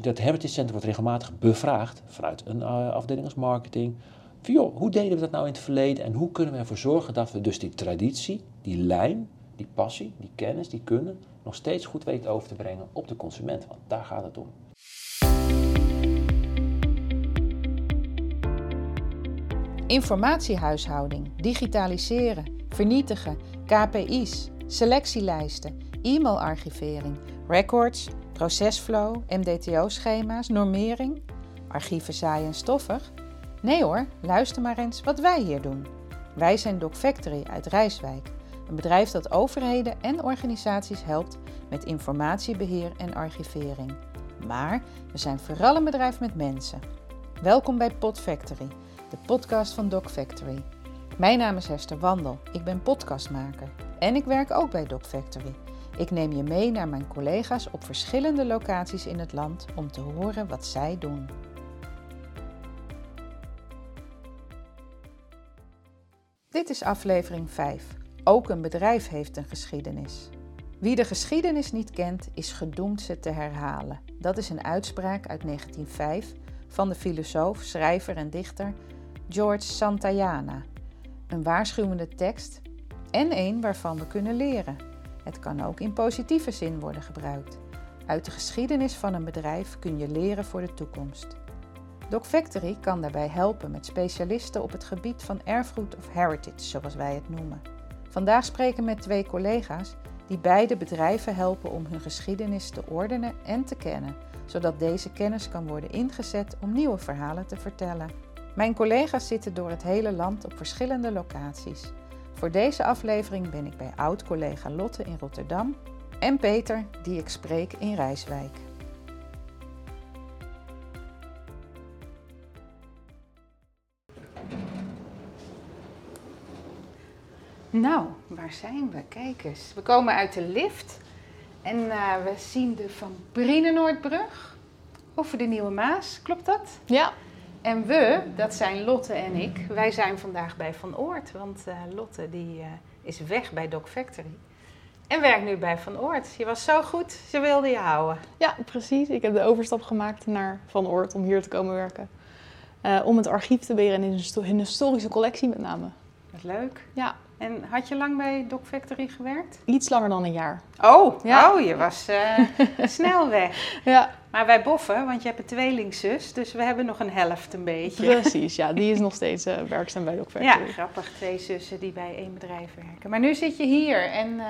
Dat Heritage Center wordt regelmatig bevraagd vanuit een uh, afdeling als marketing. Van, joh, hoe deden we dat nou in het verleden en hoe kunnen we ervoor zorgen dat we dus die traditie, die lijn, die passie, die kennis, die kunnen, nog steeds goed weten over te brengen op de consument. Want daar gaat het om. Informatiehuishouding, digitaliseren, vernietigen, KPI's, selectielijsten, e-mailarchivering, records, procesflow, MDTO-schema's, normering, archieven saai en stoffig. Nee hoor, luister maar eens wat wij hier doen. Wij zijn Doc Factory uit Rijswijk, een bedrijf dat overheden en organisaties helpt met informatiebeheer en archivering. Maar we zijn vooral een bedrijf met mensen. Welkom bij Pod Factory, de podcast van Doc Factory. Mijn naam is Hester Wandel, ik ben podcastmaker en ik werk ook bij Doc Factory. Ik neem je mee naar mijn collega's op verschillende locaties in het land om te horen wat zij doen. Dit is aflevering 5. Ook een bedrijf heeft een geschiedenis. Wie de geschiedenis niet kent, is gedoemd ze te herhalen. Dat is een uitspraak uit 1905 van de filosoof, schrijver en dichter George Santayana. Een waarschuwende tekst en een waarvan we kunnen leren. Het kan ook in positieve zin worden gebruikt. Uit de geschiedenis van een bedrijf kun je leren voor de toekomst. Doc Factory kan daarbij helpen met specialisten op het gebied van erfgoed of heritage, zoals wij het noemen. Vandaag spreken met twee collega's die beide bedrijven helpen om hun geschiedenis te ordenen en te kennen, zodat deze kennis kan worden ingezet om nieuwe verhalen te vertellen. Mijn collega's zitten door het hele land op verschillende locaties. Voor deze aflevering ben ik bij oud-collega Lotte in Rotterdam en Peter, die ik spreek in Rijswijk. Nou, waar zijn we? Kijk eens. We komen uit de lift en uh, we zien de Van Brienenoordbrug over de Nieuwe Maas. Klopt dat? Ja. En we, dat zijn Lotte en ik, wij zijn vandaag bij Van Oort. Want uh, Lotte die, uh, is weg bij Doc Factory. En werkt nu bij Van Oort. Je was zo goed, ze wilde je houden. Ja, precies. Ik heb de overstap gemaakt naar Van Oort om hier te komen werken. Uh, om het archief te beheren in hun historische collectie met name. Wat leuk. Ja. En had je lang bij Doc Factory gewerkt? Iets langer dan een jaar. Oh, ja. oh je was snel weg. Ja. Maar wij boffen, want je hebt een tweelingzus, dus we hebben nog een helft een beetje. Precies, ja, die is nog steeds uh, werkzaam bij Doc Factory. Ja, grappig, twee zussen die bij één bedrijf werken. Maar nu zit je hier en uh,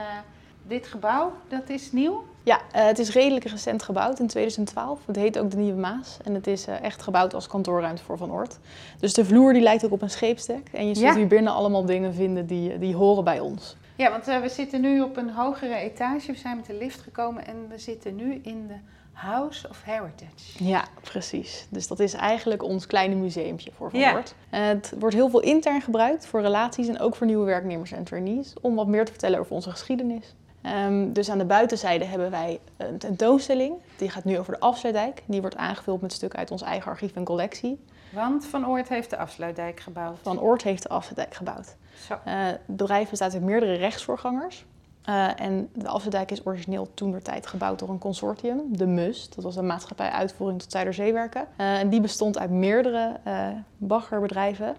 dit gebouw, dat is nieuw? Ja, uh, het is redelijk recent gebouwd in 2012. Het heet ook de Nieuwe Maas en het is echt gebouwd als kantoorruimte voor Van Oort. Dus de vloer die lijkt ook op een scheepsdek en je zult ja. hier binnen allemaal dingen vinden die, die horen bij ons. Ja, want we zitten nu op een hogere etage, we zijn met de lift gekomen en we zitten nu in de House of Heritage. Ja, precies. Dus dat is eigenlijk ons kleine museumpje voor Van Oort. Ja. Het wordt heel veel intern gebruikt voor relaties en ook voor nieuwe werknemers en trainees. Om wat meer te vertellen over onze geschiedenis. Um, dus aan de buitenzijde hebben wij een tentoonstelling. Die gaat nu over de Afsluitdijk. Die wordt aangevuld met stukken uit ons eigen archief en collectie. Want Van Oort heeft de Afsluitdijk gebouwd. Van Oort heeft de Afsluitdijk gebouwd. Zo. Uh, het bedrijf bestaat uit meerdere rechtsvoorgangers. Uh, en de Afsluitdijk is origineel toen der tijd gebouwd door een consortium, de MUS. Dat was een maatschappij uitvoering tot Zuiderzeewerken. Uh, en die bestond uit meerdere baggerbedrijven.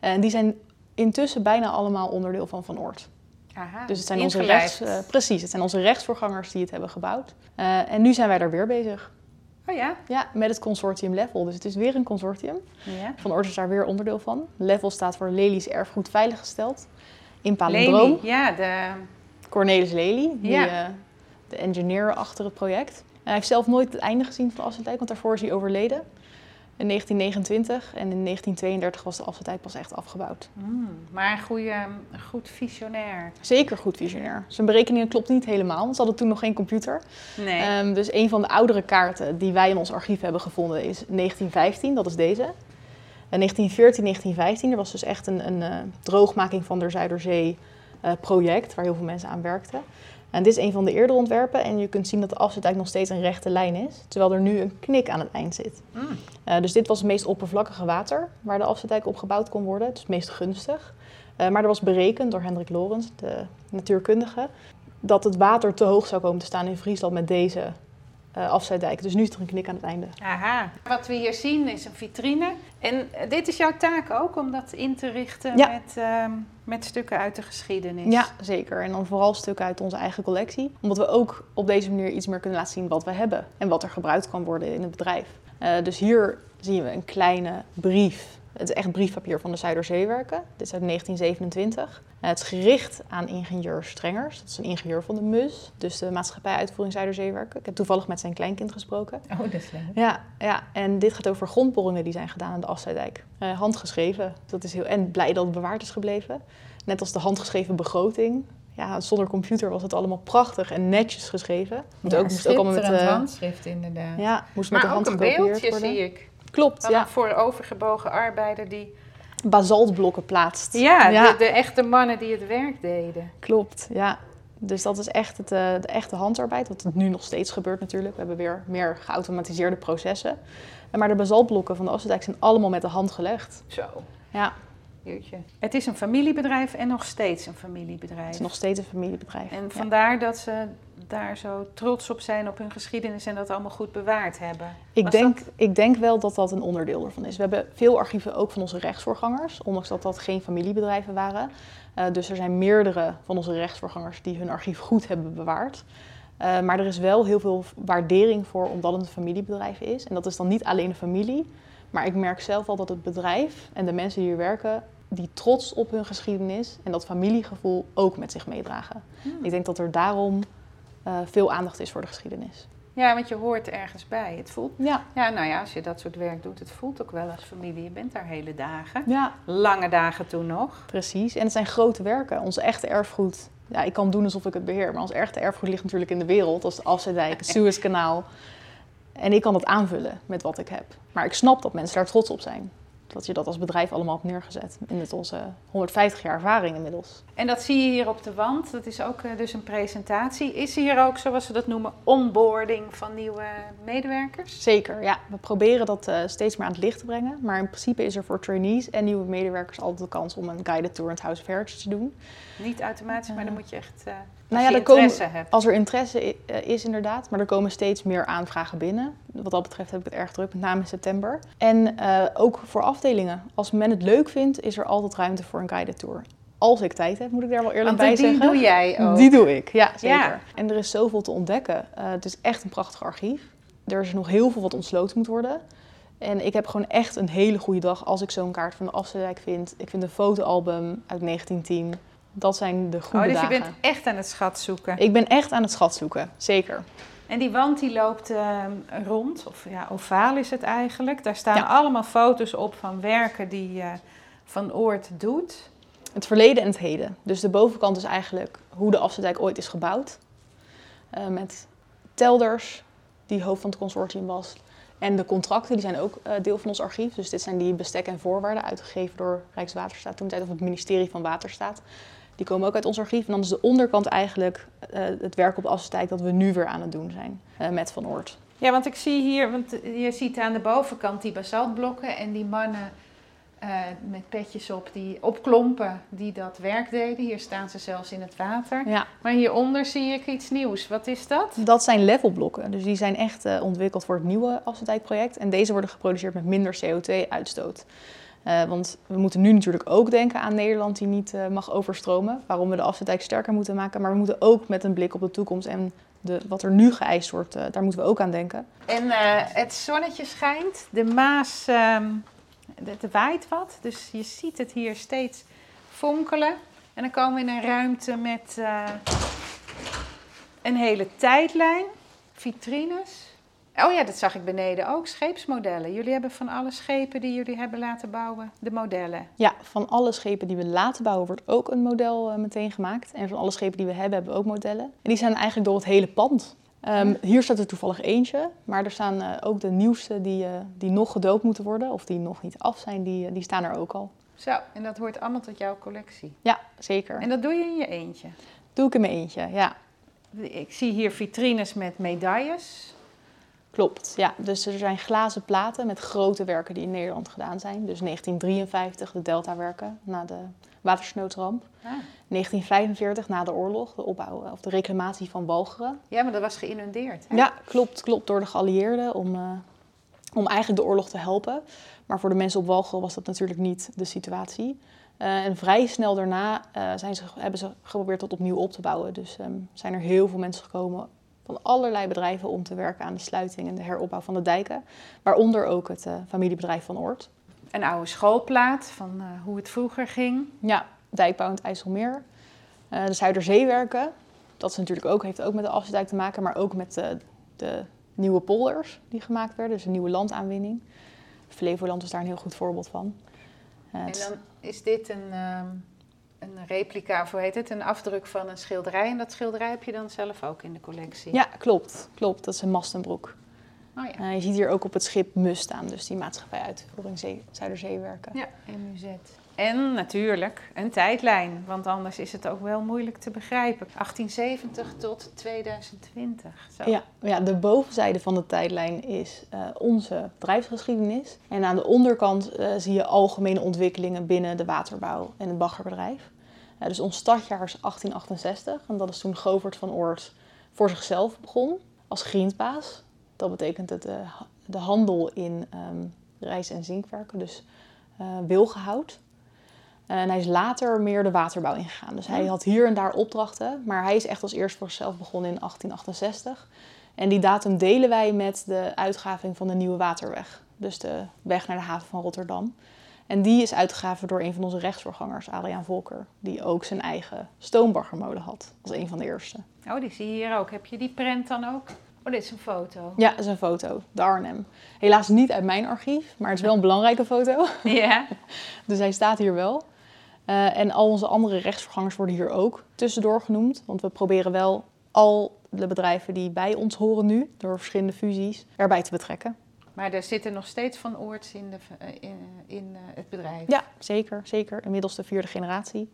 en die zijn intussen bijna allemaal onderdeel van Van Oort. Aha, dus het zijn onze rechts, precies, het zijn onze rechtsvoorgangers die het hebben gebouwd. en nu zijn wij daar weer bezig. Oh ja? Ja, met het consortium Level. Dus het is weer een consortium. Ja. Van Oort is daar weer onderdeel van. Level staat voor Lely's Erfgoed Veiliggesteld. In Lely, Palendroom. ja, de... Cornelis Lely, die, Ja. uh, de engineer achter het project. hij heeft zelf nooit het einde gezien van Afsluitdijk, want daarvoor is hij overleden. In 1929 en in 1932 was de Afsluitdijk pas echt afgebouwd. Mm, maar een goede, goed visionair. Zeker goed visionair. Zijn berekeningen klopt niet helemaal, want ze hadden toen nog geen computer. Nee. Um, dus een van de oudere kaarten die wij in ons archief hebben gevonden is 1915, dat is deze. En 1914, 1915, er was dus echt een, een uh, droogmaking van de Zuiderzee uh, project waar heel veel mensen aan werkten. En dit is een van de eerdere ontwerpen en je kunt zien dat de afzetdijk nog steeds een rechte lijn is, terwijl er nu een knik aan het eind zit. Mm. Uh, dus dit was het meest oppervlakkige water waar de afzetdijk op gebouwd kon worden, het is het meest gunstig. Uh, maar er was berekend door Hendrik Lorens, de natuurkundige, dat het water te hoog zou komen te staan in Friesland met deze uh, afsluitdijk. Dus nu is er een knik aan het einde. Aha. Wat we hier zien is een vitrine. En uh, dit is jouw taak ook om dat in te richten Ja. met, ehm, met stukken uit de geschiedenis. Ja, zeker. En dan vooral stukken uit onze eigen collectie. Omdat we ook op deze manier iets meer kunnen laten zien wat we hebben. En wat er gebruikt kan worden in het bedrijf. Uh, dus hier zien we een kleine brief. Het is echt briefpapier van de Zuiderzeewerken. Dit is uit 1927. Uh, het is gericht aan ingenieur Strengers. Dat is een ingenieur van de MUS. Dus de Maatschappij Uitvoering Zuiderzeewerken. Ik heb toevallig met zijn kleinkind gesproken. Oh, dat is leuk. Ja, ja, en dit gaat over grondboringen die zijn gedaan aan de Afsluitdijk. Uh, handgeschreven. Dat is heel, en blij dat het bewaard is gebleven. Net als de handgeschreven begroting. Ja, zonder computer was het allemaal prachtig en netjes geschreven. Moet ook, moest ook allemaal met uh, handschrift inderdaad. Ja, moest maar met de hand ook een beeldje worden. zie ik. Klopt, ja. een voor overgebogen arbeider die... Basaltblokken plaatst. Ja, Ja. De, de echte mannen die het werk deden. Klopt, ja. Dus dat is echt het, eh, de echte handarbeid, wat nu nog steeds gebeurt natuurlijk. We hebben weer meer geautomatiseerde processen. En Maar de basaltblokken van de Afsluitdijk zijn allemaal met de hand gelegd. Zo. Ja, Jeetje. Het is een familiebedrijf en nog steeds een familiebedrijf. het is nog steeds een familiebedrijf. En Ja. vandaar dat ze daar zo trots op zijn op hun geschiedenis en dat allemaal goed bewaard hebben. Ik Was denk, dat- ik denk wel dat dat een onderdeel ervan is. We hebben veel archieven ook van onze rechtsvoorgangers, ondanks dat dat geen familiebedrijven waren. Eh, dus er zijn meerdere van onze rechtsvoorgangers die hun archief goed hebben bewaard. Eh, maar er is wel heel veel waardering voor omdat het een familiebedrijf is. En dat is dan niet alleen de familie. Maar ik merk zelf al dat het bedrijf en de mensen die hier werken, die trots op hun geschiedenis en dat familiegevoel ook met zich meedragen. Hmm. Ik denk dat er daarom eh, veel aandacht is voor de geschiedenis. Ja, want je hoort ergens bij. Het voelt, Ja, ja, nou ja, als je dat soort werk doet, het voelt ook wel als familie. Je bent daar hele dagen. ja. Lange dagen toen nog. Precies, en het zijn grote werken. Ons echte erfgoed, ja, ik kan doen alsof ik het beheer, maar ons echte erfgoed ligt natuurlijk in de wereld. als de Afsluitdijk, het Suezkanaal. En ik kan het aanvullen met wat ik heb. Maar ik snap dat mensen daar trots op zijn. Dat je dat als bedrijf allemaal hebt neergezet. In het onze 150 jaar ervaring inmiddels. En dat zie je hier op de wand. Dat is ook eh, dus een presentatie. Is hier ook, zoals ze dat noemen, onboarding van nieuwe medewerkers? Zeker, ja. We proberen dat eh, steeds meer aan het licht te brengen. Maar in principe is er voor trainees en nieuwe medewerkers altijd de kans om een guided tour in het House of Heritage te doen. Niet automatisch, maar dan moet je echt, eh Nou als ja, er komen- hebt. Als er interesse eh, is inderdaad, maar er komen steeds meer aanvragen binnen. Wat dat betreft heb ik het erg druk, met name in september. En eh, ook voor afdelingen. Als men het leuk vindt, is er altijd ruimte voor een guided tour. Als ik tijd heb, moet ik daar wel eerlijk bij die zeggen. doe jij ook. Die doe ik, ja zeker. Ja. En er is zoveel te ontdekken. Eh, het is echt een prachtig archief. Er is nog heel veel wat ontsloten moet worden. En ik heb gewoon echt een hele goede dag als ik zo'n kaart van de Afsluitdijk vind. Ik vind een fotoalbum uit 1910. Dat zijn de goede Oh, dus je dagen. bent echt aan het schat zoeken. Ik ben echt aan het schat zoeken, zeker. En die wand die loopt ehm, rond, of ja, ovaal is het eigenlijk. Daar staan Ja. allemaal foto's op van werken die eh, Van Oort doet. Het verleden en het heden. Dus de bovenkant is eigenlijk hoe de Afsluitdijk ooit is gebouwd. Eh, met telders, die hoofd van het consortium was. En de contracten, die zijn ook eh, deel van ons archief. Dus dit zijn die bestek en voorwaarden uitgegeven door Rijkswaterstaat toen tijd, of het ministerie van Waterstaat. Die komen ook uit ons archief. En dan is de onderkant eigenlijk eh, het werk op Afsluitdijk dat we nu weer aan het doen zijn eh, met Van Oort. Ja, want ik zie hier, want je ziet aan de bovenkant die basaltblokken en die mannen eh, met petjes op die opklompen die dat werk deden. Hier staan ze zelfs in het water. Ja, Maar hieronder zie ik iets nieuws. Wat is dat? dat zijn levelblokken. Dus die zijn echt ontwikkeld voor het nieuwe Afsluitdijk-project. En deze worden geproduceerd met minder CO2-uitstoot. Eh, want we moeten nu natuurlijk ook denken aan Nederland die niet eh, mag overstromen. Waarom we de Afsluitdijk sterker moeten maken. Maar we moeten ook met een blik op de toekomst en de, wat er nu geëist wordt, eh, daar moeten we ook aan denken. En het zonnetje schijnt, de Maas, ehm, het waait wat, dus je ziet het hier steeds fonkelen. En dan komen we in een ruimte met een hele tijdlijn, vitrines. Oh ja, dat zag ik beneden ook, scheepsmodellen. Jullie hebben van alle schepen die jullie hebben laten bouwen, de modellen. Ja, van alle schepen die we laten bouwen wordt ook een model eh, meteen gemaakt. En van alle schepen die we hebben, hebben we ook modellen. En die zijn eigenlijk door het hele pand. Ehm, hier staat er toevallig eentje, maar er staan eh, ook de nieuwste die, eh, die nog gedoopt moeten worden, of die nog niet af zijn, die, die staan er ook al. Zo, en dat hoort allemaal tot jouw collectie. Ja, zeker. En dat doe je in je eentje. Doe ik in mijn eentje, ja. Ik zie hier vitrines met medailles. Klopt, ja. Dus er zijn glazen platen met grote werken die in Nederland gedaan zijn. Dus 1953 de Deltawerken na de watersnoodramp. Ah. 1945 na de oorlog, de opbouw of de reclamatie van Walcheren. Ja, maar dat was geïnundeerd. Hè? Ja, klopt, klopt. Door de geallieerden om, eh, om eigenlijk de oorlog te helpen. Maar voor de mensen op Walcheren was dat natuurlijk niet de situatie. Eh, en vrij snel daarna eh, zijn ze, hebben ze geprobeerd dat opnieuw op te bouwen. Dus ehm, zijn er heel veel mensen gekomen van allerlei bedrijven om te werken aan de sluiting en de heropbouw van de dijken. Waaronder ook het eh, familiebedrijf van Oort. Een oude schoolplaat van eh, hoe het vroeger ging. Ja, dijkbouw in het IJsselmeer. Eh, de Zuiderzeewerken, dat is natuurlijk ook, heeft ook met de afsluitdijk te maken, maar ook met de, de nieuwe polders die gemaakt werden. Dus een nieuwe landaanwinning. Flevoland is daar een heel goed voorbeeld van. En dan is dit een, ehm, een replica, of hoe heet het? Een afdruk van een schilderij. En dat schilderij heb je dan zelf ook in de collectie. Ja, klopt. klopt. Dat is een Mastenbroek. Oh ja. Eh, je ziet hier ook op het schip Mus staan, dus die maatschappij uitvoering Zee- Zuiderzeewerken. Ja, MUZ. En natuurlijk een tijdlijn, want anders is het ook wel moeilijk te begrijpen. 1870 tot 2020. Zo. Ja, ja, de bovenzijde van de tijdlijn is eh, onze bedrijfsgeschiedenis. En aan de onderkant eh, zie je algemene ontwikkelingen binnen de waterbouw en het baggerbedrijf. Eh, dus ons startjaar is 1868 en dat is toen Govert van Oort voor zichzelf begon als grindbaas. Dat betekent het, de, de handel in ehm, rijst- en zinkwerken, dus eh wilgehout. En hij is later meer de waterbouw ingegaan. Dus hij had hier en daar opdrachten, maar hij is echt als eerst voor zichzelf begonnen in 1868. En die datum delen wij met de uitgraving van de Nieuwe Waterweg. Dus de weg naar de haven van Rotterdam. En die is uitgegraven door een van onze rechtsvoorgangers, Adriaan Volker. Die ook zijn eigen stoombaggermolen had, als een van de eerste. Oh, die zie je hier ook. Heb je die prent dan ook? Oh, dit is een foto. Ja, dat is een foto, de Arnhem. Helaas niet uit mijn archief, maar het is wel een belangrijke foto. Ja. Dus hij staat hier wel. Eh, en al onze andere rechtsvergangers worden hier ook tussendoor genoemd. Want we proberen wel al de bedrijven die bij ons horen nu, door verschillende fusies, erbij te betrekken. Maar er zitten nog steeds van Oorts in, de, eh, in, in eh, het bedrijf. Ja, zeker, zeker. Inmiddels de vierde generatie.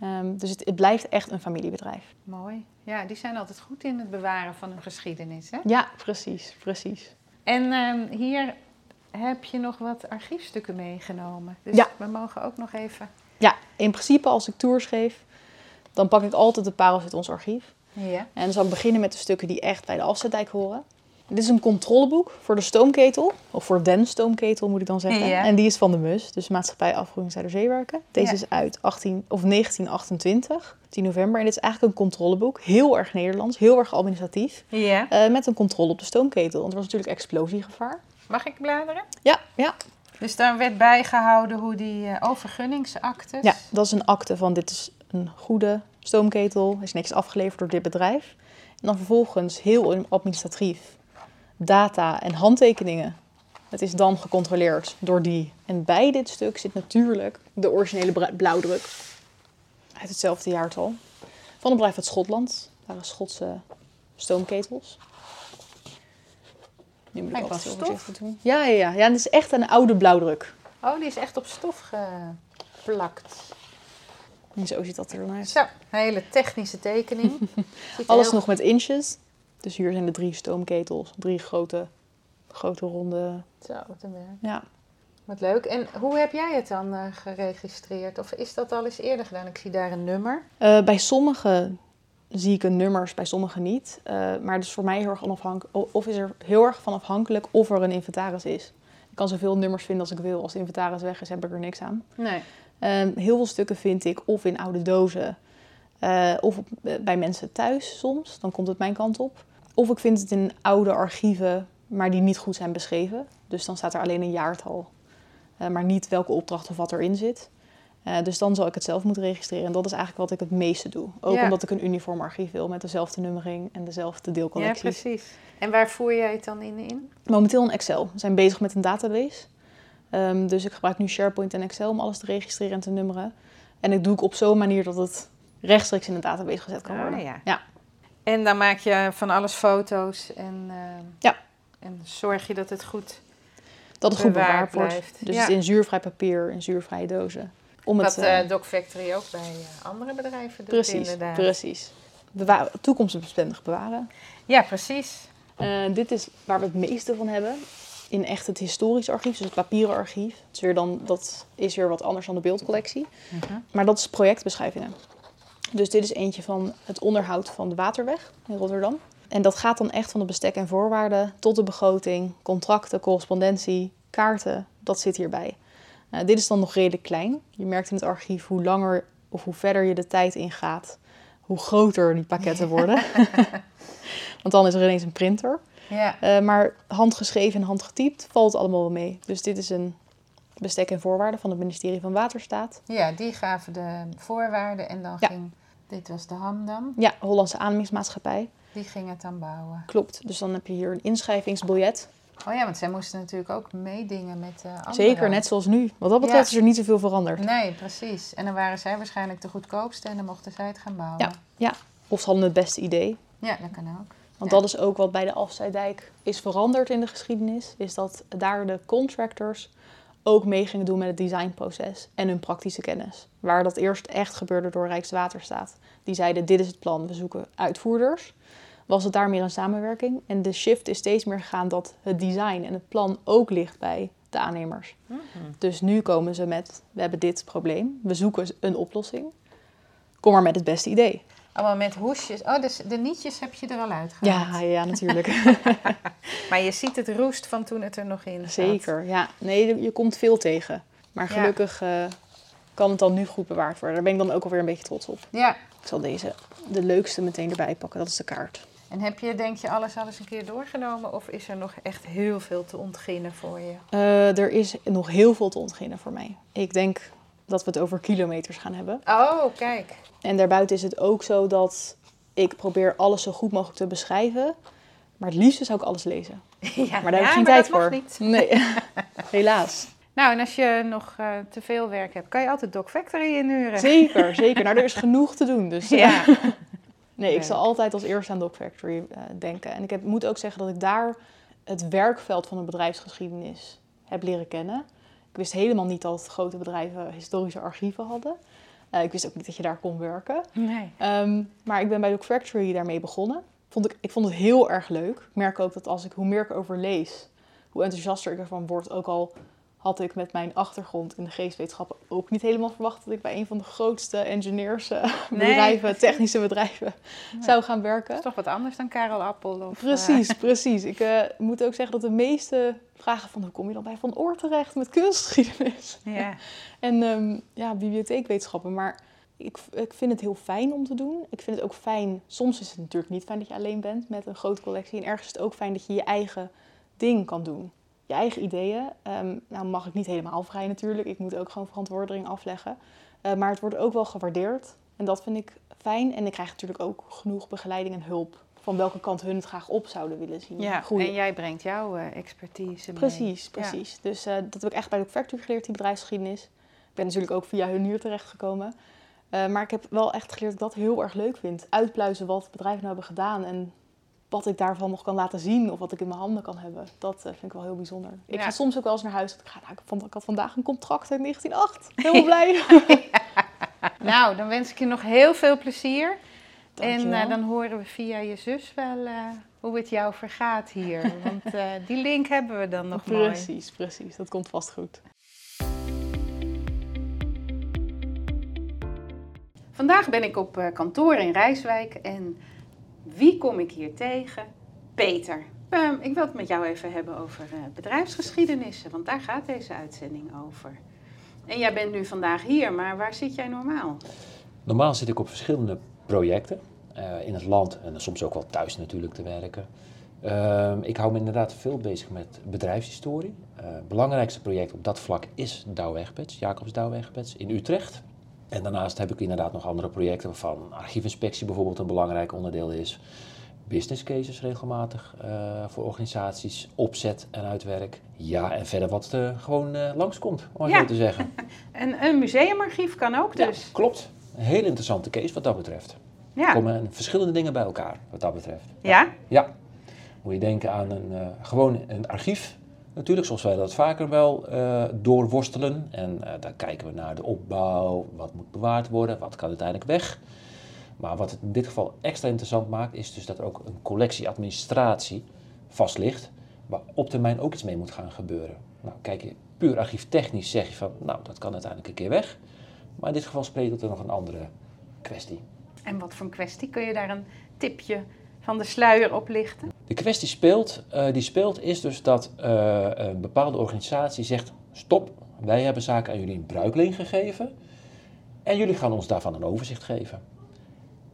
Ehm, dus het, het blijft echt een familiebedrijf. Mooi. Ja, die zijn altijd goed in het bewaren van hun geschiedenis. Hè? Ja, precies, precies. En ehm, hier heb je nog wat archiefstukken meegenomen. Dus Ja. we mogen ook nog even... Ja, in principe als ik tours geef, dan pak ik altijd de parels uit ons archief. Ja. En dan zal ik beginnen met de stukken die echt bij de afzetdijk horen. Dit is een controleboek voor de stoomketel, of voor den stoomketel moet ik dan zeggen. Ja. En die is van de MUS, dus Maatschappij Afvoering Zuiderzeewerken. Deze Ja. is uit 18, of 1928, 10 november. En dit is eigenlijk een controleboek, heel erg Nederlands, heel erg administratief. ja. eh, met een controle op de stoomketel, want er was natuurlijk explosiegevaar. Mag ik bladeren? Ja, ja. Dus daar werd bijgehouden hoe die eh oh, vergunningsactes... ja, dat is een akte van dit is een goede stoomketel, is niks afgeleverd door dit bedrijf. En dan vervolgens heel administratief data en handtekeningen. Het is dan gecontroleerd door die. En bij dit stuk zit natuurlijk de originele blauwdruk uit hetzelfde jaartal van een bedrijf uit Schotland. Dat waren Schotse stoomketels. Nu moet ik altijd voorzichtig doen. Ja, ja, ja. ja, het is echt een oude blauwdruk. Oh, die is echt op stof geplakt. En zo ziet dat er dan uit. Zo, een hele technische tekening. Alles heel- nog met inches. Dus hier zijn de drie stoomketels. Drie grote, grote ronde. Zo, te merk. Ja. Wat leuk. En hoe heb jij het dan eh, geregistreerd? Of is dat al eens eerder gedaan? Ik zie daar een nummer. Eh, bij sommige zie ik een nummers, bij sommige niet. Eh, maar het is voor mij heel erg onafhankelijk. Of is er heel erg van afhankelijk of er een inventaris is. Ik kan zoveel nummers vinden als ik wil. Als de inventaris weg is, heb ik er niks aan. Nee. Ehm, heel veel stukken vind ik of in oude dozen. of op- bij mensen thuis soms. Dan komt het mijn kant op. Of ik vind het in oude archieven, maar die niet goed zijn beschreven. Dus dan staat er alleen een jaartal. eh, maar niet welke opdracht of wat erin zit. Eh, dus dan zal ik het zelf moeten registreren. En dat is eigenlijk wat ik het meeste doe. Ook Ja. omdat ik een uniform archief wil met dezelfde nummering en dezelfde Ja, deelcollecties. precies. En waar voer jij het dan in? in? Momenteel in Excel. We zijn bezig met een database. Ehm, dus ik gebruik nu SharePoint en Excel om alles te registreren en te nummeren. En dat doe ik op zo'n manier dat het rechtstreeks in een database gezet kan Ah, worden. ja. ja. En dan maak je van alles foto's en, eh, Ja. en zorg je dat het goed... Dat het goed Bewaard wordt. blijft. Dus Ja. het in zuurvrij papier, in zuurvrije dozen. Om het, Wat eh, eh, Doc Factory ook bij andere bedrijven doet precies, inderdaad. precies. Bewa- toekomstbestendig bewaren. Ja, precies. Eh, dit is waar we het meeste van hebben. In echt het historisch archief, dus het papieren archief. Dat is weer, dan, dat is weer wat anders dan de beeldcollectie. Mhm. Maar dat is projectbeschrijvingen. Dus dit is eentje van het onderhoud van de Waterweg in Rotterdam. En dat gaat dan echt van de bestek en voorwaarden tot de begroting, contracten, correspondentie, kaarten. Dat zit hierbij. Nou, dit is dan nog redelijk klein. Je merkt in het archief hoe langer of hoe verder je de tijd ingaat, hoe groter die pakketten worden. Want dan is er ineens een printer. Ja. Uh, maar handgeschreven en handgetypt valt allemaal wel mee. Dus dit is een bestek en voorwaarden van het ministerie van Waterstaat. Ja, die gaven de voorwaarden en dan Ja. ging... Dit was de Hamdam. Ja, Hollandse Aanemingsmaatschappij. Die ging het dan bouwen. Klopt. Dus dan heb je hier een inschrijvingsbiljet. Oh ja, want zij moesten natuurlijk ook meedingen met eh anderen. Zeker, net zoals nu. Wat dat betreft Ja. is er niet zoveel veranderd. Nee, precies. En dan waren zij waarschijnlijk de goedkoopste en dan mochten zij het gaan bouwen. Ja, ja. Of ze hadden het beste idee. Ja, dat kan ook. Want Ja. dat is ook wat bij de Afzijdijk is veranderd in de geschiedenis. Is dat daar de contractors ook mee gingen doen met het designproces en hun praktische kennis. Waar dat eerst echt gebeurde door Rijkswaterstaat. Die zeiden, dit is het plan, we zoeken uitvoerders. Was het daar meer een samenwerking. En de shift is steeds meer gegaan dat het design en het plan ook ligt bij de aannemers. Dus nu komen ze met, we hebben dit probleem, we zoeken een oplossing. Kom maar met het beste idee. Allemaal met hoesjes. Oh, dus de nietjes heb je er al uitgehaald. Ja, ja, natuurlijk. Maar je ziet het roest van toen het er nog in zat. Zeker, ja. Nee, je komt veel tegen. Maar Ja. gelukkig eh, kan het dan nu goed bewaard worden. Daar ben ik dan ook alweer een beetje trots op. Ja. Ik zal deze, de leukste, meteen erbij pakken. Dat is de kaart. En heb je, denk je, alles al eens een keer doorgenomen? Of is er nog echt heel veel te ontginnen voor je? Eh, er is nog heel veel te ontginnen voor mij. Ik denk dat we het over kilometers gaan hebben. Oh, kijk. En daarbuiten is het ook zo dat ik probeer alles zo goed mogelijk te beschrijven. Maar het liefste zou ik alles lezen. Ja, Maar daar heb ik geen tijd voor. niet. Nee, helaas. Nou, en als je nog eh, te veel werk hebt, kan je altijd Doc Factory inhuren. Zeker, zeker. Nou, er is genoeg te doen. Dus, eh, Ja. Nee, ik zal altijd als eerste aan Dog Factory eh, denken. En ik heb, moet ook zeggen dat ik daar het werkveld van de bedrijfsgeschiedenis heb leren kennen. Ik wist helemaal niet dat grote bedrijven historische archieven hadden. Eh, ik wist ook niet dat je daar kon werken. Nee. Ehm, maar ik ben bij Dog Factory daarmee begonnen. Vond ik, ik vond het heel erg leuk. Ik merk ook dat als ik, hoe meer ik erover lees, hoe enthousiaster ik ervan word. Ook al had ik met mijn achtergrond in de geestwetenschappen ook niet helemaal verwacht dat ik bij een van de grootste engineers eh, bedrijven, precies. technische bedrijven, zou gaan werken. Dat is toch wat anders dan Karel Appel? Of, eh, Precies, precies. Ik eh, moet ook zeggen dat de meeste vragen van hoe kom je dan bij Van Oort terecht met kunstgeschiedenis ja. en ehm, ja, bibliotheekwetenschappen. Maar ik, ik vind het heel fijn om te doen. Ik vind het ook fijn, soms is het natuurlijk niet fijn dat je alleen bent met een grote collectie. En ergens is het ook fijn dat je je eigen ding kan doen. Je eigen ideeën. Ehm, nou mag ik niet helemaal vrij natuurlijk. Ik moet ook gewoon verantwoording afleggen. Eh, maar het wordt ook wel gewaardeerd. En dat vind ik fijn. En ik krijg natuurlijk ook genoeg begeleiding en hulp. Van welke kant hun het graag op zouden willen zien. ja, groeien. en jij brengt jouw eh, expertise mee. Precies, Ja. precies. Dus eh, dat heb ik echt bij de Factory geleerd, die bedrijfsgeschiedenis. Ik ben natuurlijk ook via hun hier terechtgekomen. Eh maar ik heb wel echt geleerd dat ik dat heel erg leuk vind. Uitpluizen wat bedrijven nou hebben gedaan en wat ik daarvan nog kan laten zien of wat ik in mijn handen kan hebben. Dat eh, vind ik wel heel bijzonder. Ik ga soms ook wel eens naar huis. Ik, ga, nou, ik, vond, ik had vandaag een contract uit 1908. Heel blij. Nou, dan wens ik je nog heel veel plezier. En eh, dan horen we via je zus wel eh, hoe het jou vergaat hier. Want die link hebben we dan nog mooi. Precies, precies. Dat komt vast goed. Vandaag ben ik op kantoor in Rijswijk en wie kom ik hier tegen? Peter. Ehm, ik wil het met jou even hebben over eh, bedrijfsgeschiedenissen, want daar gaat deze uitzending over. En jij bent nu vandaag hier, maar waar zit jij normaal? Normaal zit ik op verschillende projecten eh, in het land en soms ook wel thuis natuurlijk te werken. Ehm, ik hou me inderdaad veel bezig met bedrijfshistorie. Eh, Het belangrijkste project op dat vlak is Douwe Egberts, Jacobs Douwe Egberts in Utrecht. En daarnaast heb ik inderdaad nog andere projecten waarvan archiefinspectie bijvoorbeeld een belangrijk onderdeel is. Business cases regelmatig eh, voor organisaties, opzet en uitwerk. Ja, en verder wat eh, gewoon eh, langskomt, om Ja. zo te zeggen. En een museumarchief kan ook Ja, dus. klopt. Een heel interessante case wat dat betreft. Er Ja. komen verschillende dingen bij elkaar wat dat betreft. Ja? Ja. Moet je denken aan een, gewoon een archief. Natuurlijk, zoals wij dat vaker wel eh, doorworstelen. En eh, daar kijken we naar de opbouw, wat moet bewaard worden, wat kan uiteindelijk weg. Maar wat het in dit geval extra interessant maakt, is dus dat er ook een collectieadministratie vast ligt, waar op termijn ook iets mee moet gaan gebeuren. Nou, kijk je puur archieftechnisch zeg je van, nou, dat kan uiteindelijk een keer weg. Maar in dit geval spreekt er nog een andere kwestie. En wat voor een kwestie? Kun je daar een tipje van de sluier op lichten? De kwestie speelt, uh, die speelt is dus dat uh, een bepaalde organisatie zegt, stop, wij hebben zaken aan jullie in bruikleen gegeven en jullie gaan ons daarvan een overzicht geven.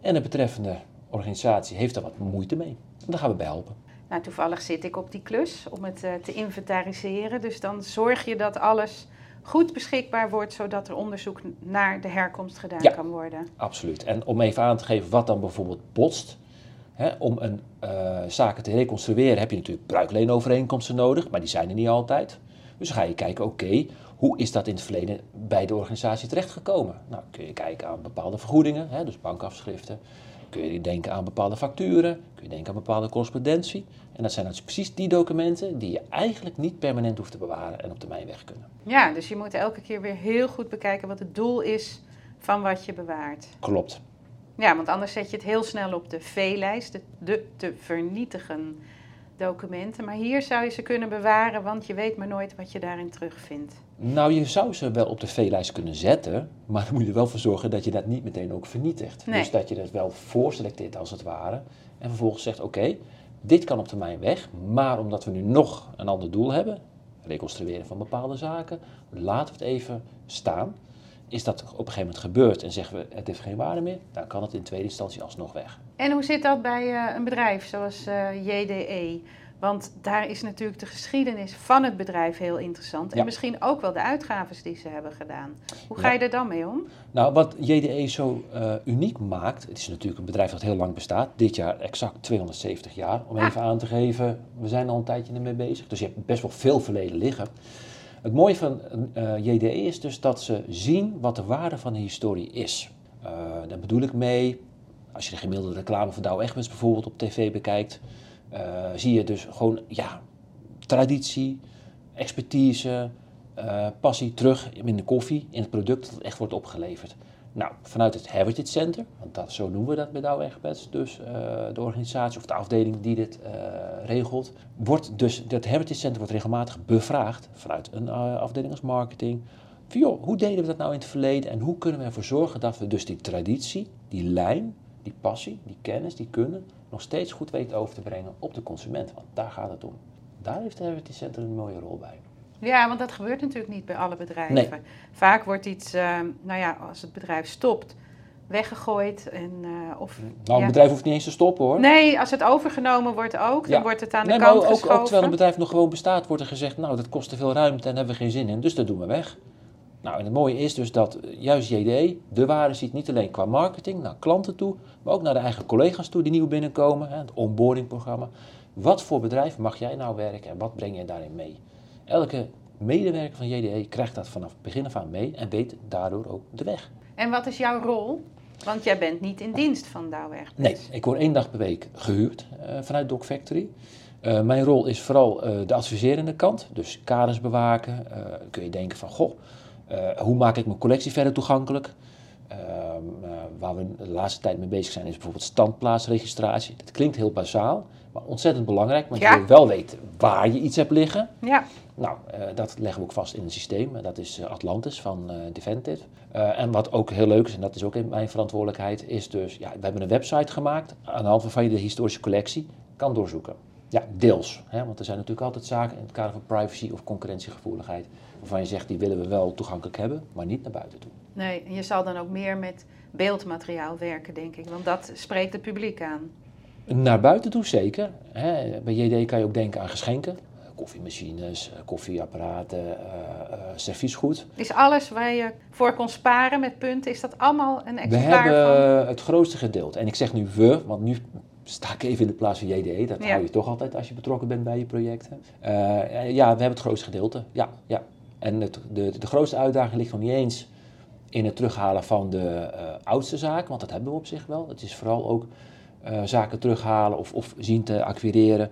En de betreffende organisatie heeft daar wat moeite mee. En daar gaan we bij helpen. Nou, toevallig zit ik op die klus om het uh, te inventariseren. Dus dan zorg je dat alles goed beschikbaar wordt, zodat er onderzoek naar de herkomst gedaan ja, kan worden. Absoluut. En om even aan te geven wat dan bijvoorbeeld botst. Om een uh, zaken te reconstrueren heb je natuurlijk bruikleenovereenkomsten nodig, maar die zijn er niet altijd. Dus ga je kijken, oké, hoe is dat in het verleden bij de organisatie terechtgekomen? Nou, kun je kijken aan bepaalde vergoedingen, dus bankafschriften. Kun je denken aan bepaalde facturen, kun je denken aan bepaalde correspondentie. En dat zijn dus precies die documenten die je eigenlijk niet permanent hoeft te bewaren en op termijn weg kunnen. Ja, dus je moet elke keer weer heel goed bekijken wat het doel is van wat je bewaart. Klopt. Ja, want anders zet je het heel snel op de V-lijst, de, de te vernietigen documenten. Maar hier zou je ze kunnen bewaren, want je weet maar nooit wat je daarin terugvindt. Nou, je zou ze wel op de V-lijst kunnen zetten, maar dan moet je er wel voor zorgen dat je dat niet meteen ook vernietigt. Nee. Dus dat je dat wel voorselecteert als het ware. En vervolgens zegt, oké, dit kan op termijn weg, maar omdat we nu nog een ander doel hebben, reconstrueren van bepaalde zaken, laten we het even staan. Is dat op een gegeven moment gebeurd en zeggen we het heeft geen waarde meer, dan kan het in tweede instantie alsnog weg. En hoe zit dat bij uh, een bedrijf zoals uh, JDE? Want daar is natuurlijk de geschiedenis van het bedrijf heel interessant. En Ja. misschien ook wel de uitgaves die ze hebben gedaan. Hoe ga Ja. je er dan mee om? Nou, wat JDE zo eh, uniek maakt, het is natuurlijk een bedrijf dat heel lang bestaat, dit jaar exact 270 jaar, om Ah. even aan te geven, we zijn al een tijdje ermee bezig, dus je hebt best wel veel verleden liggen. Het mooie van eh, JDE is dus dat ze zien wat de waarde van de historie is. Eh daar bedoel ik mee, als je de gemiddelde reclame van Douwe Egberts bijvoorbeeld op tv bekijkt, eh, zie je dus gewoon, ja, traditie, expertise, passie terug in de koffie, in het product dat echt wordt opgeleverd. Nou, vanuit het Heritage Center, want dat, zo noemen we dat bij Douwe Egberts, dus eh, de organisatie of de afdeling die dit eh, regelt, wordt dus, dat Heritage Center wordt regelmatig bevraagd vanuit een eh, afdeling als marketing. Joh, hoe deden we dat nou in het verleden en hoe kunnen we ervoor zorgen dat we dus die traditie, die lijn, die passie, die kennis, die kunnen, nog steeds goed weten over te brengen op de consument. Want daar gaat het om. Daar heeft het Heritage Center een mooie rol bij. Ja, want dat gebeurt natuurlijk niet bij alle bedrijven. Nee. Vaak wordt iets, eh, nou ja, als het bedrijf stopt, weggegooid. En, eh, of, Nou, ja. een bedrijf hoeft niet eens te stoppen hoor. Nee, als het overgenomen wordt ook, dan wordt het aan de kant maar ook, ook geschoven. terwijl een bedrijf nog gewoon bestaat, wordt er gezegd, nou dat kost te veel ruimte en hebben we geen zin in, dus dat doen we weg. Nou, en het mooie is dus dat eh, juist JDE de waarde ziet niet alleen qua marketing naar klanten toe, maar ook naar de eigen collega's toe die nieuw binnenkomen, hè, het onboardingprogramma. Wat voor bedrijf mag jij nou werken en wat breng jij daarin mee? Elke medewerker van JDE krijgt dat vanaf het begin af aan mee en weet daardoor ook de weg. En wat is jouw rol? Want jij bent niet in dienst van Douwe Egberts. Nee, ik word één dag per week gehuurd eh, vanuit Doc Factory. Eh, mijn rol is vooral eh, de adviserende kant, dus kaders bewaken. Kun je denken van, goh, hoe maak ik mijn collectie verder toegankelijk? Ehm, eh, waar we de laatste tijd mee bezig zijn is bijvoorbeeld standplaatsregistratie. Dat klinkt heel basaal, maar ontzettend belangrijk, want Ja. je wil wel weten waar je iets hebt liggen. Ja, Nou, eh, dat leggen we ook vast in een systeem. Dat is eh, Atlantis van. Eh, en wat ook heel leuk is, en dat is ook in mijn verantwoordelijkheid, is dus, ja, we hebben een website gemaakt aan de hand waarvan je de historische collectie kan doorzoeken. Ja, deels. Hè, want er zijn natuurlijk altijd zaken in het kader van privacy of concurrentiegevoeligheid, waarvan je zegt, die willen we wel toegankelijk hebben, maar niet naar buiten toe. nee. En je zal dan ook meer met beeldmateriaal werken, denk ik. Want dat spreekt het publiek aan. Naar buiten toe zeker. Hè. Bij JD kan je ook denken aan geschenken. Koffiemachines, eh, koffieapparaten, eh, eh, serviesgoed. Is alles waar je voor kon sparen met punten, is dat allemaal een We exemplaar hebben van? het grootste gedeelte. En ik zeg nu we, want nu sta ik even in de plaats van JDE. Dat Ja. hou je toch altijd als je betrokken bent bij je projecten. Ja, we hebben het grootste gedeelte. Ja, ja. En het, de, de grootste uitdaging ligt nog niet eens in het terughalen van de oudste zaken, want dat hebben we op zich wel. Het is vooral ook eh, zaken terughalen of, of zien te acquireren.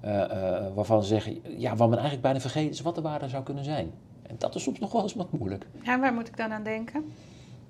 eh, eh, waarvan ze zeggen, ja, wat men eigenlijk bijna vergeten is wat de waarde zou kunnen zijn. En dat is soms nog wel eens wat moeilijk. Ja, waar moet ik dan aan denken?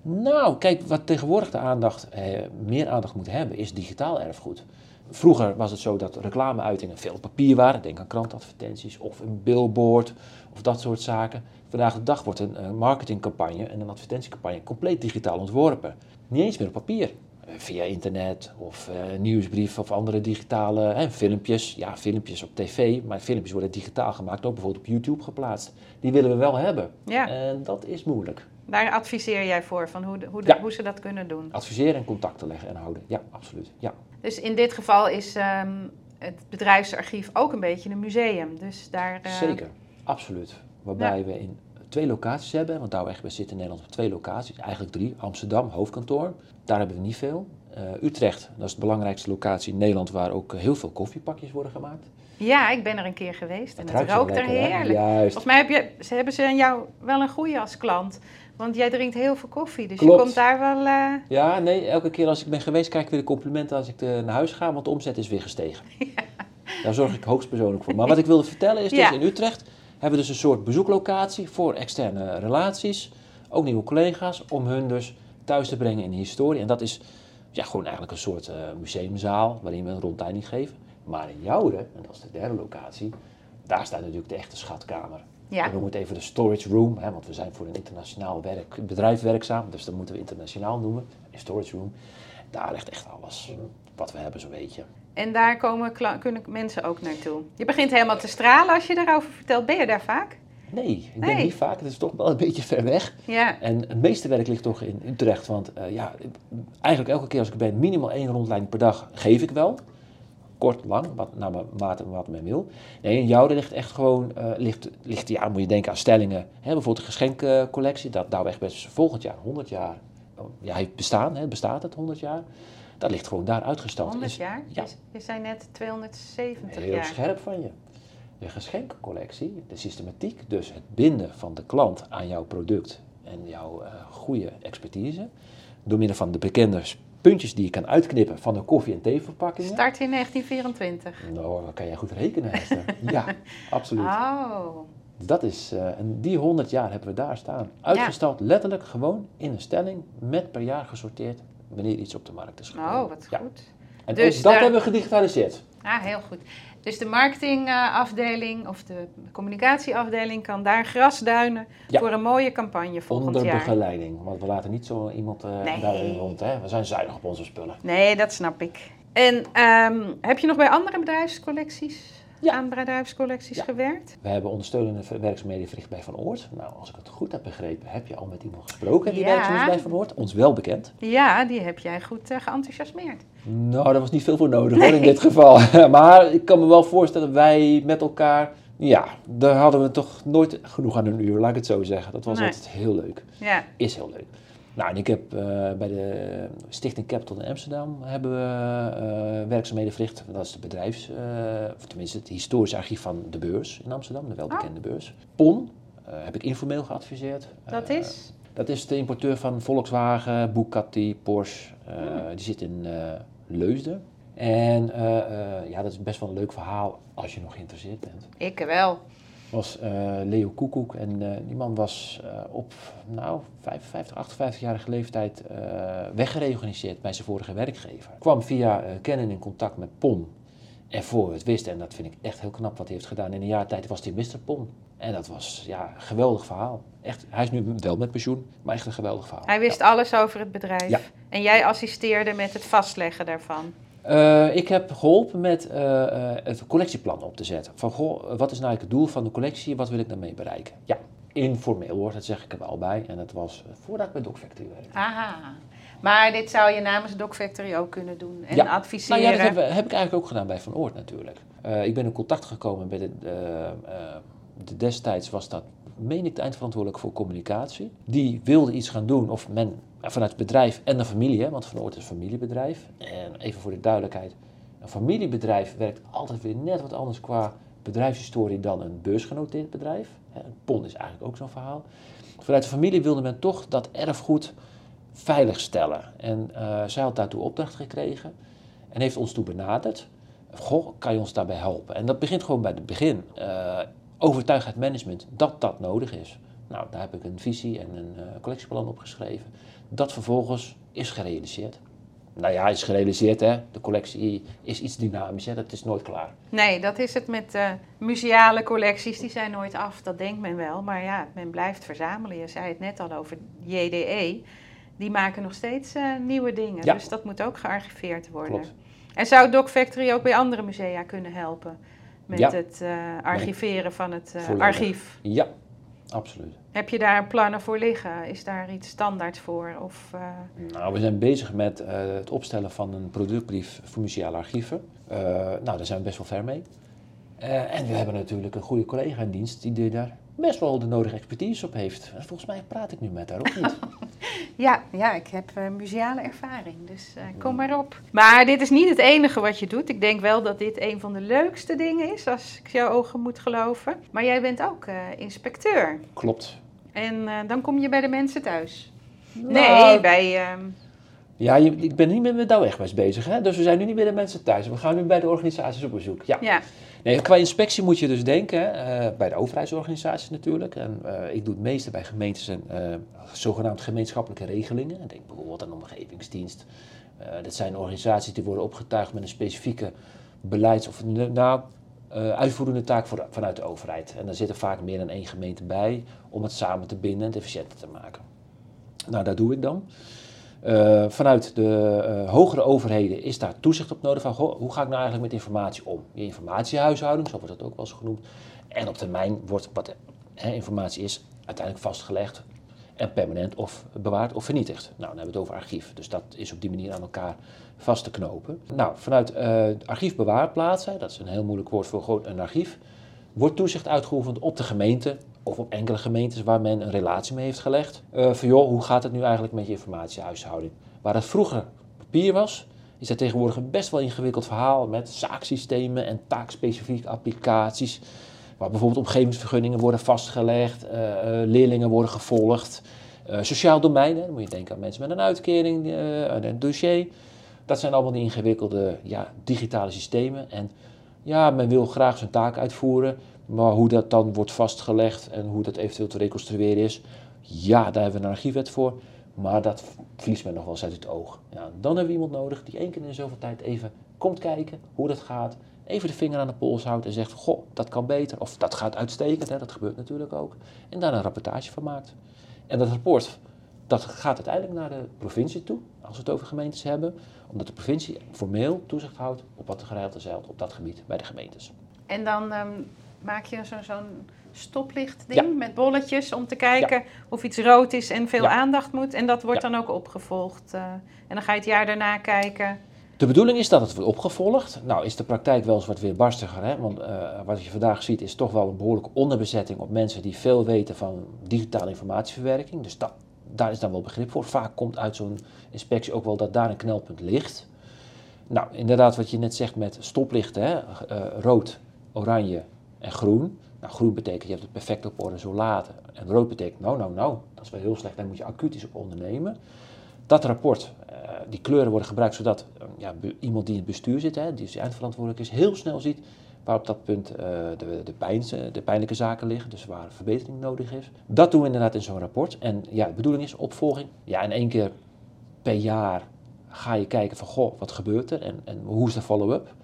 Nou, kijk, wat tegenwoordig de aandacht, eh, meer aandacht moet hebben, is digitaal erfgoed. Vroeger was het zo dat reclameuitingen veel op papier waren. Denk aan krantadvertenties of een billboard of dat soort zaken. Vandaag de dag wordt een marketingcampagne en een advertentiecampagne compleet digitaal ontworpen. Niet eens meer op papier. Eh, Via internet of uh, nieuwsbrief of andere digitale hè, filmpjes. Ja, filmpjes op tv, maar filmpjes worden digitaal gemaakt, ook bijvoorbeeld op YouTube geplaatst. Die willen we wel hebben. Ja. En dat is moeilijk. Daar adviseer jij voor, van hoe, de- hoe, de- Ja. hoe ze dat kunnen doen. Adviseren en contacten leggen en houden. Ja, absoluut. Ja. Dus in dit geval is ehm, het bedrijfsarchief ook een beetje een museum. Dus daar, eh, Zeker, absoluut. Waarbij we in twee locaties hebben, want Douwe Egberts zit in Nederland op twee locaties, eigenlijk drie. Amsterdam, hoofdkantoor, daar hebben we niet veel. Eh, Utrecht, dat is de belangrijkste locatie in Nederland waar ook heel veel koffiepakjes worden gemaakt. Ja, ik ben er een keer geweest en Het het rookt er hè? heerlijk. Juist. Volgens mij heb je, ze hebben ze aan jou wel een goede als klant. Want jij drinkt heel veel koffie, dus je komt daar wel... eh, Ja, nee, elke keer als ik ben geweest krijg ik weer de complimenten als ik eh, naar huis ga, want de omzet is weer gestegen. Daar zorg ik hoogstpersoonlijk voor. Maar wat ik wilde vertellen is dus Ja. in Utrecht hebben we dus een soort bezoeklocatie voor externe relaties, ook nieuwe collega's, om hun dus thuis te brengen in de historie. En dat is ja, gewoon eigenlijk een soort eh, museumzaal waarin we een rondleiding geven. Maar in Joure, en dat is de derde locatie, daar staat natuurlijk de echte schatkamer. ja, We noemen het even de storage room, hè, want we zijn voor een internationaal werk, bedrijf werkzaam, dus dat moeten we internationaal noemen. Een storage room, daar ligt echt alles wat we hebben, zo'n beetje. En daar komen, kunnen mensen ook naartoe. Je begint helemaal te stralen als je daarover vertelt. Ben je daar vaak? Nee, ik ben niet vaak, het is toch wel een beetje ver weg. Ja, En het meeste werk ligt toch in Utrecht, want eh, ja, eigenlijk elke keer als ik ben, minimaal één rondleiding per dag geef ik wel. Kort, lang, wat, naar mijn mate wat men wil. Nee, in Jouden ligt echt gewoon, eh, ligt, ligt, ja, moet je denken aan stellingen. Hè, bijvoorbeeld de geschenkcollectie, dat nou echt best volgend jaar 100 jaar, oh, ja, heeft bestaan, hè, bestaat het 100 jaar. Dat ligt gewoon daar uitgestald. 100 Is- jaar. Ja. Je, zei net 270 Heel jaar. scherp van je. De geschenkencollectie, de systematiek, dus het binden van de klant aan jouw product en jouw eh, goede expertise, door middel van de bekende puntjes die je kan uitknippen van de koffie- en theeverpakkingen. Start in 1924. Nou, dan kan jij goed rekenen, Esther. ja, absoluut. Oh, Dat is, eh, en die 100 jaar hebben we daar staan. Uitgestald letterlijk gewoon in een stelling, met per jaar gesorteerd, wanneer iets op de markt is gekomen. oh wat Ja. goed. En Dus ook dat daar- hebben we gedigitaliseerd. Ah, heel goed. Dus de marketingafdeling of de communicatieafdeling kan daar grasduinen Ja. voor een mooie campagne volgend Onder jaar. begeleiding, want we laten niet zo iemand eh Nee. daarin rond. Hè? We zijn zuinig op onze spullen. Nee, dat snap ik. En ehm, heb je nog bij andere bedrijfscollecties, Ja. aan bedrijfscollecties Ja. gewerkt? We hebben ondersteunende werkzaamheden verricht bij Van Oort. Nou, als ik het goed heb begrepen, heb je al met iemand gesproken die Ja. werkzaam is bij Van Oort. Ons wel bekend. Ja, die heb jij goed geenthousiasmeerd. Nou, daar was niet veel voor nodig hoor, in dit geval. maar ik kan me wel voorstellen, wij met elkaar, ja, daar hadden we toch nooit genoeg aan een uur, laat ik het zo zeggen. Dat was Nee. altijd heel leuk. Ja, Is heel leuk. Nou, en ik heb eh, bij de Stichting Capital in Amsterdam hebben we eh, werkzaamheden verricht. Dat is de bedrijfs, eh, of tenminste het historisch archief van de beurs in Amsterdam, de welbekende beurs. PON heb ik informeel geadviseerd. dat is? dat is de importeur van Volkswagen, Bugatti, Porsche. Eh, Die zit in Leusden. En ja, dat is best wel een leuk verhaal als je nog geïnteresseerd bent Ik wel. Was eh, Leo Koekoek. En eh, die man was eh, op nou, 55, 58-jarige leeftijd weggereorganiseerd bij zijn vorige werkgever. Kwam via kennen in contact met PON. En voor we het wisten, en dat vind ik echt heel knap wat hij heeft gedaan, in een jaar tijd was hij Mr. PON. En dat was ja, een geweldig verhaal. Echt, hij is nu wel met pensioen, maar echt een geweldig verhaal. Hij wist alles over het bedrijf. Ja. En jij assisteerde met het vastleggen daarvan. Eh, ik heb geholpen met eh, het collectieplan op te zetten. Van, goh, wat is nou eigenlijk het doel van de collectie? Wat wil ik daarmee bereiken? Ja, informeel hoor, dat zeg ik er wel bij. En dat was voordat ik bij Doc Factory werkte. Aha. Maar dit zou je namens Doc Factory ook kunnen doen. En Ja. Nou adviseren. ja, dat heb, heb ik eigenlijk ook gedaan bij Van Oort natuurlijk. Ik ben in contact gekomen met de, de destijds was dat, meen ik, de eindverantwoordelijke voor communicatie. Die wilde iets gaan doen, of men vanuit het bedrijf en de familie, hè, want Van Oort is familiebedrijf. En even voor de duidelijkheid, een familiebedrijf werkt altijd weer net wat anders qua bedrijfshistorie dan een beursgenoteerd bedrijf. Een PON is eigenlijk ook zo'n verhaal. Vanuit de familie wilde men toch dat erfgoed veilig stellen. En eh, zij had daartoe opdracht gekregen en heeft ons toe benaderd. Goh, kan je ons daarbij helpen? En dat begint gewoon bij het begin. Eh overtuig het management dat dat nodig is. Nou, daar heb ik een visie en een eh, collectieplan opgeschreven. Dat vervolgens is gerealiseerd. nou ja, is gerealiseerd, hè. De collectie is iets dynamisch, hè. Dat is nooit klaar. Nee, dat is het met uh, museale collecties. Die zijn nooit af, dat denkt men wel. Maar ja, men blijft verzamelen. Je zei het net al over JDE. Die maken nog steeds uh, nieuwe dingen. Ja. Dus dat moet ook gearchiveerd worden. Klopt. En zou Doc Factory ook bij andere musea kunnen helpen? Met Ja. het eh, archiveren van het eh, archief. Ja, absoluut. Heb je daar plannen voor liggen? Is daar iets standaard voor? Of, eh, Nou, we zijn bezig met eh, het opstellen van een productbrief voor museale archieven. Eh, nou, daar zijn we best wel ver mee. En we hebben natuurlijk een goede collega in dienst die daar best wel de nodige expertise op heeft. En volgens mij praat ik nu met haar, of niet? Ja, ja, ik heb eh, museale ervaring, dus eh, kom maar op. Maar dit is niet het enige wat je doet. Ik denk wel dat dit een van de leukste dingen is, als ik jouw ogen moet geloven. Maar jij bent ook eh, inspecteur. Klopt. En dan kom je bij de mensen thuis. Nou, Nee, bij... Ja, je, ik ben niet meer met Douwegwijs bezig, hè? dus we zijn nu niet bij de mensen thuis. We gaan nu bij de organisaties op bezoek. Ja. ja. Nee, qua inspectie moet je dus denken, eh, bij de overheidsorganisaties natuurlijk. En eh, ik doe het meeste bij gemeentes en eh, zogenaamd gemeenschappelijke regelingen. Ik denk bijvoorbeeld aan de omgevingsdienst. Dat zijn organisaties die worden opgetuigd met een specifieke beleids- of nou, eh, uitvoerende taak voor, vanuit de overheid. En daar zitten vaak meer dan één gemeente bij om het samen te binden en het efficiënter te maken. Nou, dat doe ik dan. Eh, vanuit de eh, hogere overheden is daar toezicht op nodig van hoe ga ik nou eigenlijk met informatie om? Je informatiehuishouding, zo wordt dat ook wel eens genoemd. En op termijn wordt wat hè, informatie is uiteindelijk vastgelegd en permanent of bewaard of vernietigd. Nou, dan hebben we het over archief. Dus dat is op die manier aan elkaar vast te knopen. Nou, vanuit eh archiefbewaarplaatsen, dat is een heel moeilijk woord voor een archief, wordt toezicht uitgeoefend op de gemeente of op enkele gemeentes waar men een relatie mee heeft gelegd. Eh van joh, hoe gaat het nu eigenlijk met je informatiehuishouding? Waar het vroeger papier was, is dat tegenwoordig een best wel ingewikkeld verhaal met zaaksystemen en taakspecifieke applicaties. Waar bijvoorbeeld omgevingsvergunningen worden vastgelegd, eh, eh, leerlingen worden gevolgd. Sociaal domein, hè, dan moet je denken aan mensen met een uitkering, een dossier. Dat zijn allemaal die ingewikkelde ja, digitale systemen. En ja, men wil graag zijn taak uitvoeren, maar hoe dat dan wordt vastgelegd en hoe dat eventueel te reconstrueren is, ja, daar hebben we een archiefwet voor. Maar dat verliest men nog wel eens uit het oog. Ja, dan hebben we iemand nodig die één keer in zoveel tijd even komt kijken hoe dat gaat. Even de vinger aan de pols houdt en zegt: Goh, dat kan beter. Of dat gaat uitstekend, hè, dat gebeurt natuurlijk ook. En daar een rapportage van maakt. En dat rapport dat gaat uiteindelijk naar de provincie toe, als we het over gemeentes hebben. Omdat de provincie formeel toezicht houdt op wat er geregeld is op dat gebied bij de gemeentes. En dan ehm, maak je zo- zo'n stoplichtding Ja. met bolletjes om te kijken of iets rood is en veel Ja. aandacht moet. En dat wordt dan ook opgevolgd. eh, en dan ga je het jaar daarna kijken. De bedoeling is dat het wordt opgevolgd. Nou is de praktijk wel eens wat weerbarstiger, hè? want eh, wat je vandaag ziet is toch wel een behoorlijke onderbezetting op mensen die veel weten van digitale informatieverwerking. Dus dat, daar is dan wel begrip voor. Vaak komt uit zo'n inspectie ook wel dat daar een knelpunt ligt. Nou, inderdaad wat je net zegt met stoplichten, hè? eh, rood, oranje en groen. Nou, groen betekent je hebt het perfect op orde zo laten. En rood betekent nou, nou, nou, dat is wel heel slecht, daar moet je acuut iets op ondernemen. Dat rapport, eh, die kleuren worden gebruikt zodat eh, ja, iemand die in het bestuur zit, hè, die dus eindverantwoordelijk is, heel snel ziet waar op dat punt eh, de, de, de pijnlijke zaken liggen, dus waar verbetering nodig is. Dat doen we inderdaad in zo'n rapport. En ja, de bedoeling is opvolging. Ja, in één keer per jaar ga je kijken van, goh, wat gebeurt er en, en hoe is de follow-up?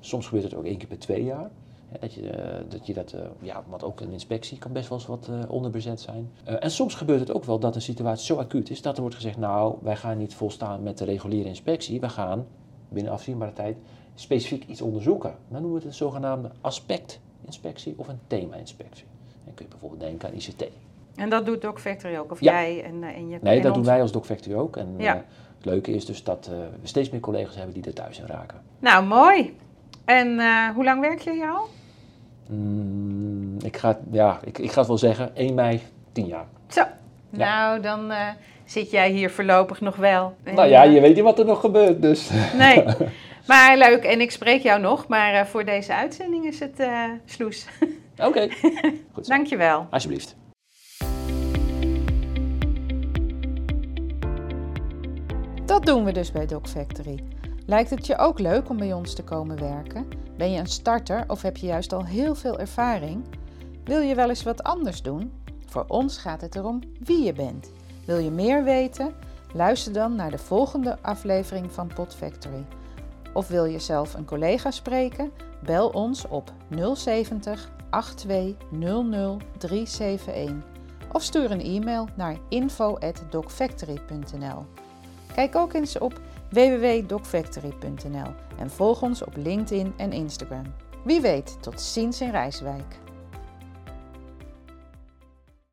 Soms gebeurt het ook één keer per twee jaar. Hè, dat je eh, dat, je dat eh, ja, want ook een inspectie kan best wel eens wat eh, onderbezet zijn. En soms gebeurt het ook wel dat een situatie zo acuut is dat er wordt gezegd, nou, wij gaan niet volstaan met de reguliere inspectie. We gaan binnen afzienbare tijd specifiek iets onderzoeken. Dan noemen we het een zogenaamde aspectinspectie of een thema-inspectie. Dan kun je bijvoorbeeld denken aan ICT. En dat doet Doc Factory ook, of Ja. jij en, en je Nee, en dat doen wij als Doc Factory ook. En Ja. het leuke is dus dat we steeds meer collega's hebben die er thuis in raken. Nou, mooi. En eh, hoe lang werk je hier al? Mm, ik, ga, het- ja, ik, ik ga het wel zeggen, 1 mei, 10 jaar. Zo. Nou, dan eh, zit jij hier voorlopig nog wel. En, nou ja, eh, je weet niet wat er nog gebeurt, dus... Nee. Maar leuk, en ik spreek jou nog, maar eh, voor deze uitzending is het eh sloes. Oké, goed zo. Dankjewel. Alsjeblieft. Dat doen we dus bij Doc Factory. Lijkt het je ook leuk om bij ons te komen werken? Ben je een starter of heb je juist al heel veel ervaring? Wil je wel eens wat anders doen? Voor ons gaat het erom wie je bent. Wil je meer weten? Luister dan naar de volgende aflevering van Pod Factory. Of wil je zelf een collega spreken? Bel ons op 070 8200 371 of stuur een e-mail naar info@docfactory.nl. Kijk ook eens op www.docfactory.nl en volg ons op LinkedIn en Instagram. Wie weet, tot ziens in Rijswijk.